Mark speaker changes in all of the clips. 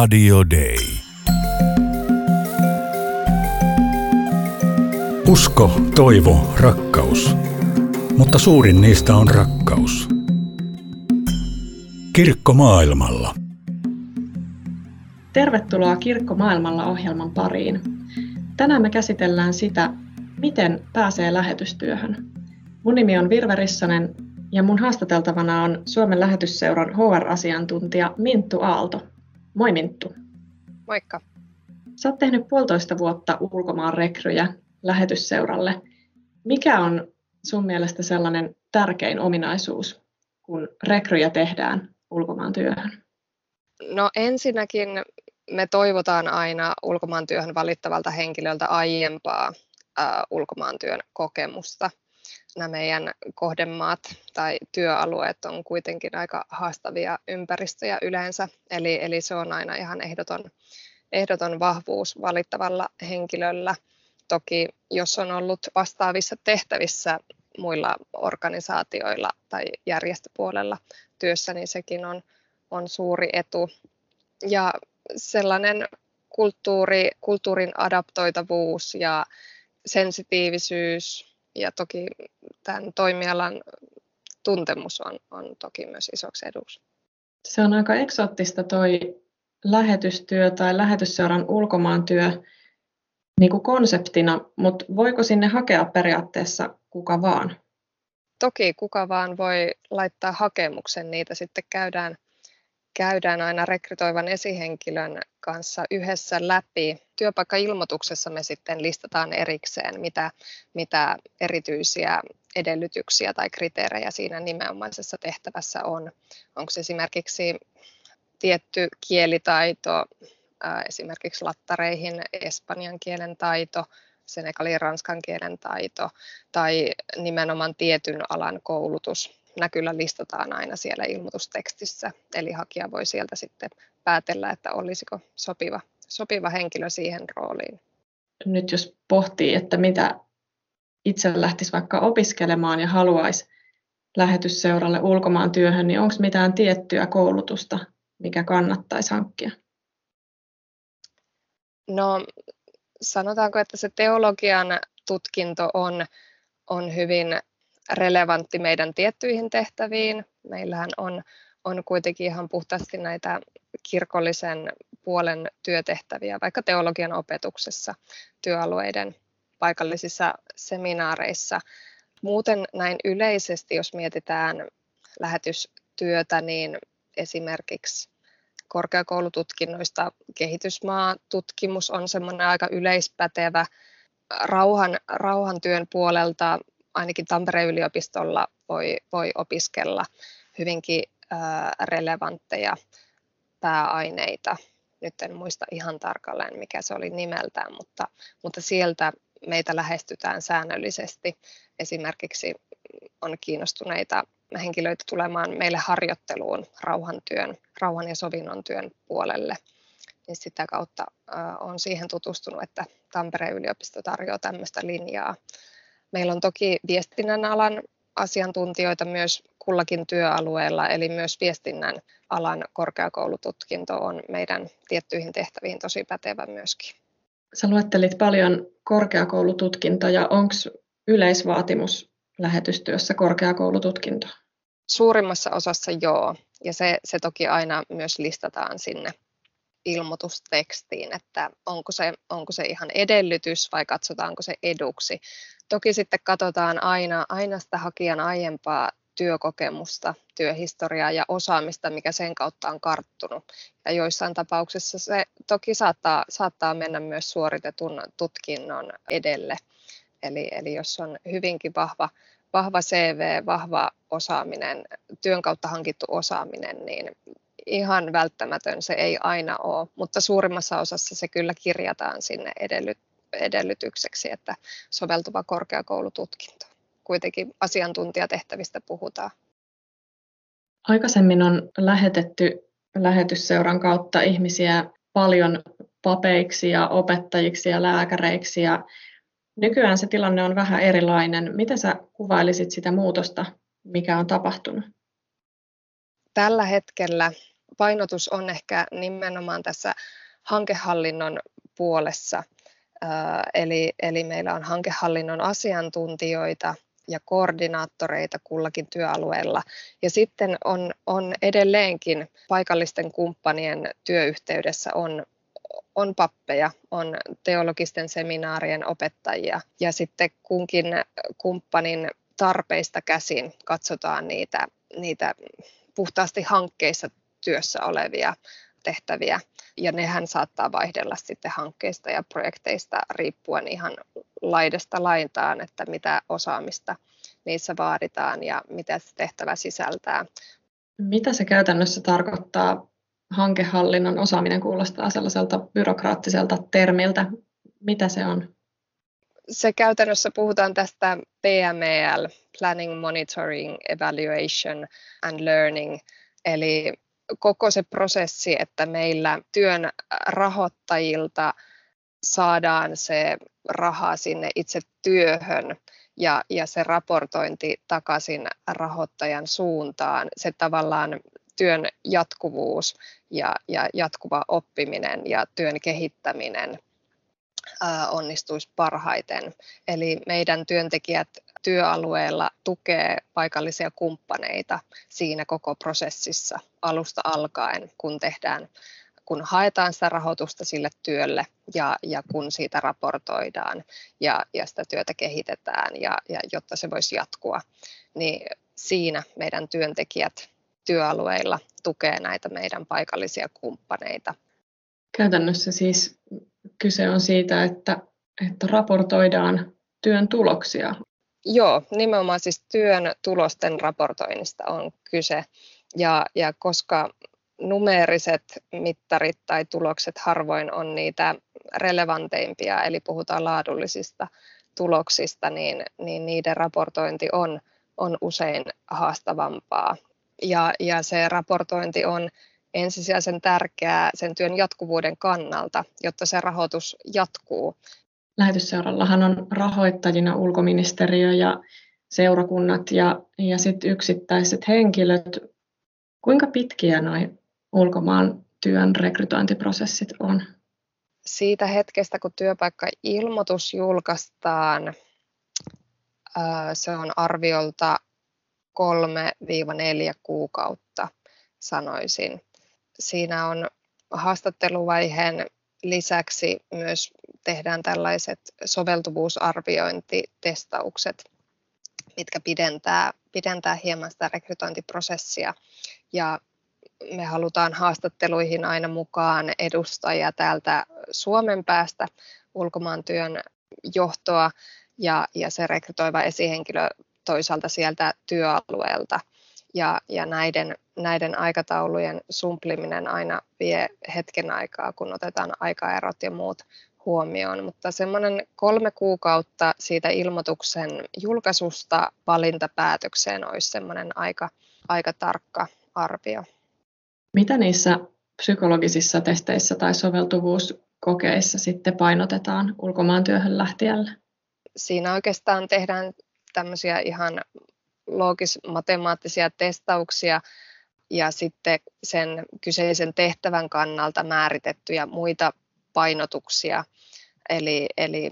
Speaker 1: Radio Day.
Speaker 2: Usko, toivo, rakkaus. Mutta suurin niistä on rakkaus. Kirkko maailmalla.
Speaker 3: Tervetuloa Kirkko maailmalla ohjelman pariin. Tänään me käsitellään sitä, miten pääsee lähetystyöhön. Mun nimi on Virve Rissanen ja mun haastateltavana on Suomen lähetysseuran HR-asiantuntija Minttu Aalto. Moi Minttu.
Speaker 4: Moikka.
Speaker 3: Sä oot tehnyt puolitoista vuotta ulkomaan rekryjä lähetysseuralle. Mikä on sun mielestä sellainen tärkein ominaisuus, kun rekryjä tehdään ulkomaan työhön?
Speaker 4: No ensinnäkin me toivotaan aina ulkomaan työhön valittavalta henkilöltä aiempaa ulkomaan työn kokemusta. Nämä meidän kohdemaat tai työalueet on kuitenkin aika haastavia ympäristöjä yleensä, eli, eli se on aina ihan ehdoton, ehdoton vahvuus valittavalla henkilöllä. Toki jos on ollut vastaavissa tehtävissä muilla organisaatioilla tai järjestöpuolella työssä, niin sekin on, on suuri etu. Ja sellainen kulttuuri, kulttuurin adaptoitavuus ja sensitiivisyys ja toki tämän toimialan tuntemus on, on toki myös isoksi eduksi.
Speaker 3: Se on aika eksoottista toi lähetystyö tai lähetysseuran ulkomaantyö niin kuin konseptina, mutta voiko sinne hakea periaatteessa kuka vaan?
Speaker 4: Toki kuka vaan voi laittaa hakemuksen, niitä sitten käydään, käydään aina rekrytoivan esihenkilön kanssa yhdessä läpi. Työpaikkailmoituksessa me sitten listataan erikseen, mitä, mitä erityisiä edellytyksiä tai kriteerejä siinä nimenomaisessa tehtävässä on. Onko se esimerkiksi tietty kielitaito, esimerkiksi lattareihin espanjan kielen taito, senegalin ranskan kielen taito tai nimenomaan tietyn alan koulutus. Nämä kyllä listataan aina siellä ilmoitustekstissä, eli hakija voi sieltä sitten päätellä, että olisiko sopiva, sopiva henkilö siihen rooliin.
Speaker 3: Nyt jos pohtii, että mitä itse lähtisi vaikka opiskelemaan ja haluaisi lähetysseuralle ulkomaan työhön, niin onko mitään tiettyä koulutusta, mikä kannattaisi hankkia?
Speaker 4: No sanotaanko, että se teologian tutkinto on, on hyvin relevantti meidän tiettyihin tehtäviin. Meillähän on, on kuitenkin ihan puhtaasti näitä kirkollisen puolen työtehtäviä, vaikka teologian opetuksessa, työalueiden paikallisissa seminaareissa. Muuten näin yleisesti, jos mietitään lähetystyötä, niin esimerkiksi korkeakoulututkinnoista kehitysmaatutkimus on semmoinen aika yleispätevä. Rauhan, rauhantyön puolelta ainakin Tampereen yliopistolla voi, voi opiskella hyvinkin relevantteja pääaineita. Nyt en muista ihan tarkalleen, mikä se oli nimeltään, mutta, mutta sieltä meitä lähestytään säännöllisesti. Esimerkiksi on kiinnostuneita henkilöitä tulemaan meille harjoitteluun rauhantyön, rauhan ja sovinnon työn puolelle. Niin sitä kautta olen siihen tutustunut, että Tampereen yliopisto tarjoaa tämmöistä linjaa. Meillä on toki viestinnän alan asiantuntijoita myös kullakin työalueella, eli myös viestinnän alan korkeakoulututkinto on meidän tiettyihin tehtäviin tosi pätevä myöskin.
Speaker 3: Sä luettelit paljon korkeakoulututkintoja. Onko yleisvaatimus lähetystyössä korkeakoulututkinto?
Speaker 4: Suurimmassa osassa joo, ja se, se toki aina myös listataan sinne ilmoitustekstiin, että onko se, onko se ihan edellytys vai katsotaanko se eduksi. Toki sitten katsotaan aina, aina sitä hakijan aiempaa työkokemusta, työhistoriaa ja osaamista, mikä sen kautta on karttunut. Ja joissain tapauksissa se toki saattaa, saattaa mennä myös suoritetun tutkinnon edelle. Eli, eli jos on hyvinkin vahva, vahva CV, vahva osaaminen, työn kautta hankittu osaaminen, niin ihan välttämätön se ei aina ole, mutta suurimmassa osassa se kyllä kirjataan sinne edellyt, edellytykseksi, että soveltuva korkeakoulututkinto. Kuitenkin asiantuntijatehtävistä puhutaan.
Speaker 3: Aikaisemmin on lähetetty lähetysseuran kautta ihmisiä paljon papeiksi ja opettajiksi ja lääkäreiksi ja nykyään se tilanne on vähän erilainen. Miten sä kuvailisit sitä muutosta, mikä on tapahtunut?
Speaker 4: Tällä hetkellä painotus on ehkä nimenomaan tässä hankehallinnon puolessa. Eli, eli meillä on hankehallinnon asiantuntijoita ja koordinaattoreita kullakin työalueella. Ja sitten on, on edelleenkin paikallisten kumppanien työyhteydessä on, on pappeja, on teologisten seminaarien opettajia ja sitten kunkin kumppanin tarpeista käsin katsotaan niitä, niitä puhtaasti hankkeissa työssä olevia tehtäviä. Ja nehän saattaa vaihdella sitten hankkeista ja projekteista riippuen ihan laidasta laintaan, että mitä osaamista niissä vaaditaan ja mitä se tehtävä sisältää.
Speaker 3: Mitä se käytännössä tarkoittaa? Hankehallinnon osaaminen kuulostaa sellaiselta byrokraattiselta termiltä. Mitä se on?
Speaker 4: Se käytännössä puhutaan tästä PMEL, Planning, Monitoring, Evaluation and Learning, eli koko se prosessi, että meillä työn rahoittajilta saadaan se raha sinne itse työhön ja, ja se raportointi takaisin rahoittajan suuntaan, se tavallaan työn jatkuvuus ja, ja jatkuva oppiminen ja työn kehittäminen onnistuisi parhaiten. Eli meidän työntekijät työalueella tukee paikallisia kumppaneita siinä koko prosessissa alusta alkaen, kun tehdään kun haetaan sitä rahoitusta sille työlle ja, ja kun siitä raportoidaan ja, ja sitä työtä kehitetään ja, ja jotta se voisi jatkua, niin siinä meidän työntekijät työalueilla tukee näitä meidän paikallisia kumppaneita.
Speaker 3: Käytännössä siis kyse on siitä, että, että raportoidaan työn tuloksia.
Speaker 4: Joo, nimenomaan siis työn tulosten raportoinnista on kyse. Ja, ja koska numeeriset mittarit tai tulokset harvoin on niitä relevanteimpia, eli puhutaan laadullisista tuloksista, niin, niin niiden raportointi on, on usein haastavampaa. Ja, ja se raportointi on ensisijaisen tärkeää sen työn jatkuvuuden kannalta, jotta se rahoitus jatkuu.
Speaker 3: Lähetysseurallahan on rahoittajina ulkoministeriö ja seurakunnat ja, ja sit yksittäiset henkilöt. Kuinka pitkiä nuo ulkomaan työn rekrytointiprosessit on?
Speaker 4: Siitä hetkestä, kun työpaikka-ilmoitus julkaistaan, se on arviolta 3-4 kuukautta, sanoisin. Siinä on haastatteluvaiheen lisäksi myös tehdään tällaiset soveltuvuusarviointitestaukset, mitkä pidentää, pidentää hieman sitä rekrytointiprosessia. Ja me halutaan haastatteluihin aina mukaan edustajia täältä Suomen päästä ulkomaan työn johtoa ja, ja se rekrytoiva esihenkilö toisaalta sieltä työalueelta. Ja, ja näiden, näiden aikataulujen sumpliminen aina vie hetken aikaa, kun otetaan aikaerot ja muut huomioon, mutta semmoinen kolme kuukautta siitä ilmoituksen julkaisusta valintapäätökseen olisi semmoinen aika, aika tarkka arvio.
Speaker 3: Mitä niissä psykologisissa testeissä tai soveltuvuuskokeissa sitten painotetaan ulkomaan työhön lähtijälle?
Speaker 4: Siinä oikeastaan tehdään tämmöisiä ihan loogis-matemaattisia testauksia ja sitten sen kyseisen tehtävän kannalta määritettyjä muita painotuksia, eli, eli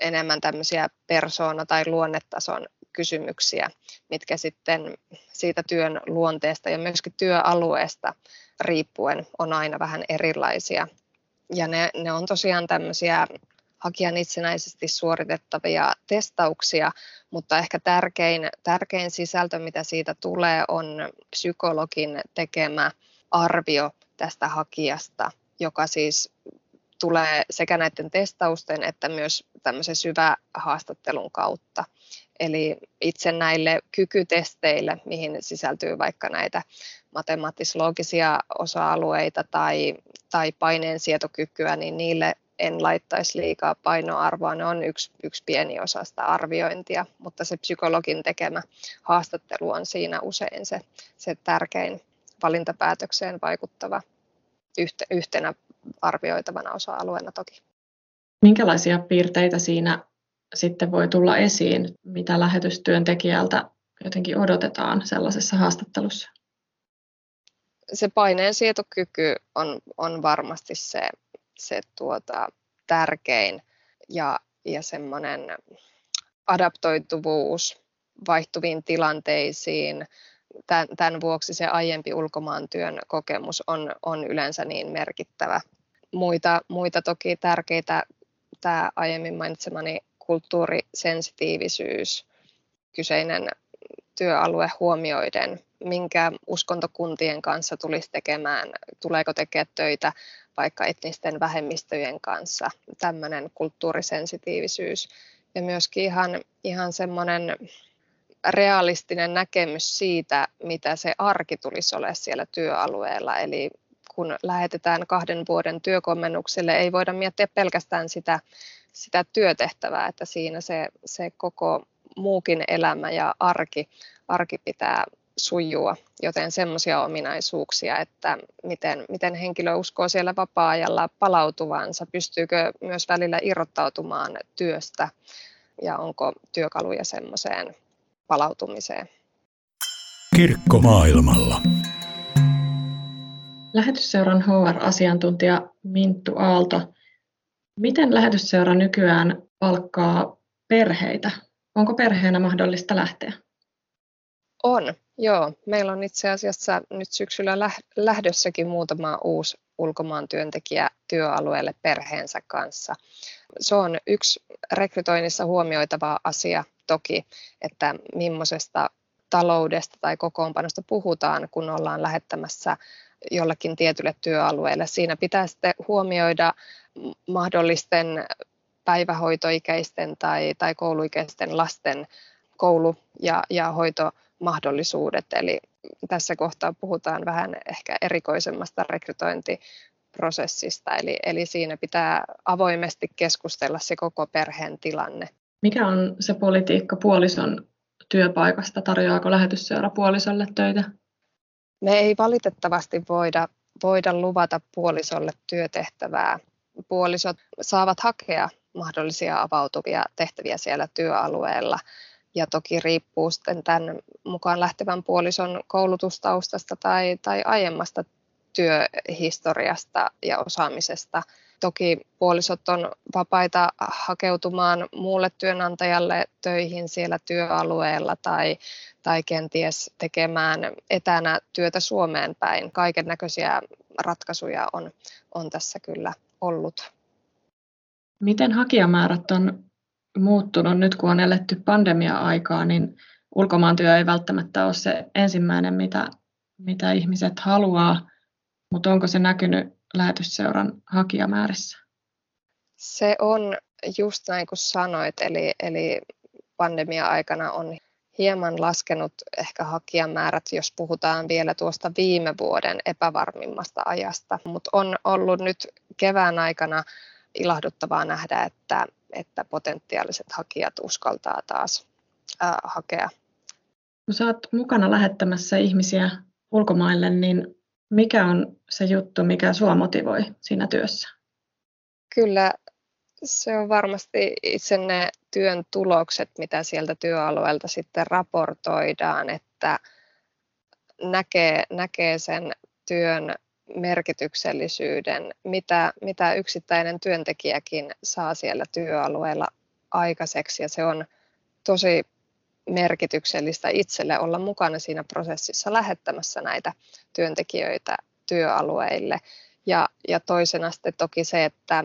Speaker 4: enemmän tämmöisiä persoona- tai luonnetason kysymyksiä, mitkä sitten siitä työn luonteesta ja myöskin työalueesta riippuen on aina vähän erilaisia. Ja ne, ne on tosiaan tämmöisiä hakijan itsenäisesti suoritettavia testauksia, mutta ehkä tärkein, tärkein sisältö, mitä siitä tulee, on psykologin tekemä arvio tästä hakijasta, joka siis tulee sekä näiden testausten että myös tämmöisen syvähaastattelun kautta. Eli itse näille kykytesteille, mihin sisältyy vaikka näitä matemaattislogisia osa-alueita tai, tai paineensietokykyä, niin niille en laittaisi liikaa painoarvoa. Ne on yksi, yksi pieni osa sitä arviointia, mutta se psykologin tekemä haastattelu on siinä usein se, se tärkein valintapäätökseen vaikuttava yhtenä arvioitavana osa-alueena toki.
Speaker 3: Minkälaisia piirteitä siinä sitten voi tulla esiin, mitä lähetystyöntekijältä jotenkin odotetaan sellaisessa haastattelussa?
Speaker 4: se paineensietokyky on, on varmasti se, se tuota, tärkein ja, ja semmoinen adaptoituvuus vaihtuviin tilanteisiin. Tämän, tämän vuoksi se aiempi ulkomaantyön kokemus on, on yleensä niin merkittävä. Muita, muita toki tärkeitä, tämä aiemmin mainitsemani kulttuurisensitiivisyys, kyseinen työalue huomioiden, minkä uskontokuntien kanssa tulisi tekemään, tuleeko tekemään töitä vaikka etnisten vähemmistöjen kanssa, tämmöinen kulttuurisensitiivisyys. Ja myöskin ihan, ihan semmoinen realistinen näkemys siitä, mitä se arki tulisi olla siellä työalueella. Eli kun lähetetään kahden vuoden työkomennukselle, ei voida miettiä pelkästään sitä, sitä työtehtävää, että siinä se, se koko muukin elämä ja arki, arki pitää sujua, joten semmoisia ominaisuuksia, että miten, miten henkilö uskoo siellä vapaa-ajalla palautuvansa, pystyykö myös välillä irrottautumaan työstä ja onko työkaluja semmoiseen palautumiseen.
Speaker 2: Kirkko maailmalla.
Speaker 3: Lähetysseuran HR-asiantuntija Minttu Aalto. Miten lähetysseura nykyään palkkaa perheitä? Onko perheenä mahdollista lähteä?
Speaker 4: On, joo. Meillä on itse asiassa nyt syksyllä lähdössäkin muutama uusi ulkomaan työntekijä työalueelle perheensä kanssa. Se on yksi rekrytoinnissa huomioitava asia toki, että millaisesta taloudesta tai kokoonpanosta puhutaan, kun ollaan lähettämässä jollakin tietylle työalueelle. Siinä pitää sitten huomioida mahdollisten päivähoitoikäisten tai, tai kouluikäisten lasten koulu- ja, ja hoitomahdollisuudet. Eli tässä kohtaa puhutaan vähän ehkä erikoisemmasta rekrytointiprosessista, eli, eli siinä pitää avoimesti keskustella se koko perheen tilanne.
Speaker 3: Mikä on se politiikka puolison työpaikasta? Tarjoaako lähetysseura puolisolle töitä?
Speaker 4: Me ei valitettavasti voida, voida luvata puolisolle työtehtävää. Puolisot saavat hakea mahdollisia avautuvia tehtäviä siellä työalueella. Ja toki riippuu sitten tämän mukaan lähtevän puolison koulutustaustasta tai, tai aiemmasta työhistoriasta ja osaamisesta. Toki puolisot on vapaita hakeutumaan muulle työnantajalle töihin siellä työalueella tai, tai kenties tekemään etänä työtä Suomeen päin. Kaiken näköisiä ratkaisuja on, on tässä kyllä ollut.
Speaker 3: Miten hakijamäärät on muuttunut nyt, kun on eletty pandemia-aikaa, niin ulkomaantyö ei välttämättä ole se ensimmäinen, mitä, mitä ihmiset haluaa, mutta onko se näkynyt lähetysseuran hakijamäärissä?
Speaker 4: Se on just näin kuin sanoit, eli, eli pandemia-aikana on hieman laskenut ehkä hakijamäärät, jos puhutaan vielä tuosta viime vuoden epävarmimmasta ajasta, mutta on ollut nyt kevään aikana ilahduttavaa nähdä, että, että potentiaaliset hakijat uskaltaa taas ää, hakea.
Speaker 3: Kun sä oot mukana lähettämässä ihmisiä ulkomaille, niin mikä on se juttu, mikä sua motivoi siinä työssä?
Speaker 4: Kyllä se on varmasti itse ne työn tulokset, mitä sieltä työalueelta sitten raportoidaan, että näkee, näkee sen työn merkityksellisyyden, mitä, mitä yksittäinen työntekijäkin saa siellä työalueella aikaiseksi. Ja se on tosi merkityksellistä itselle olla mukana siinä prosessissa lähettämässä näitä työntekijöitä työalueille. Ja, ja toisena sitten toki se, että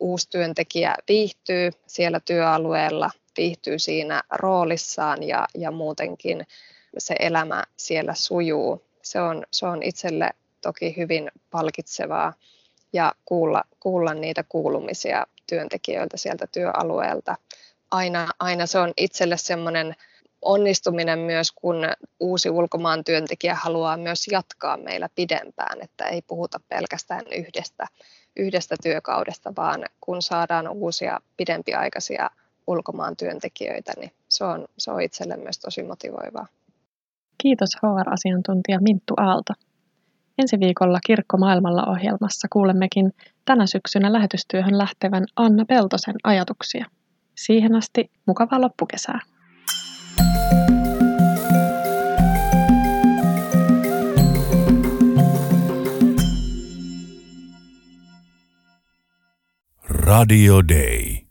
Speaker 4: uusi työntekijä viihtyy siellä työalueella, viihtyy siinä roolissaan ja, ja muutenkin se elämä siellä sujuu. Se on, se on itselle toki hyvin palkitsevaa ja kuulla, kuulla niitä kuulumisia työntekijöiltä sieltä työalueelta. Aina, aina se on itselle semmoinen onnistuminen myös, kun uusi ulkomaan työntekijä haluaa myös jatkaa meillä pidempään, että ei puhuta pelkästään yhdestä, yhdestä työkaudesta, vaan kun saadaan uusia pidempiaikaisia ulkomaan työntekijöitä, niin se on, se on itselle myös tosi motivoivaa.
Speaker 3: Kiitos HR-asiantuntija Minttu Aalto. Ensi viikolla Kirkko maailmalla ohjelmassa kuulemmekin tänä syksynä lähetystyöhön lähtevän Anna Peltosen ajatuksia. Siihen asti mukavaa loppukesää!
Speaker 2: Radio Day.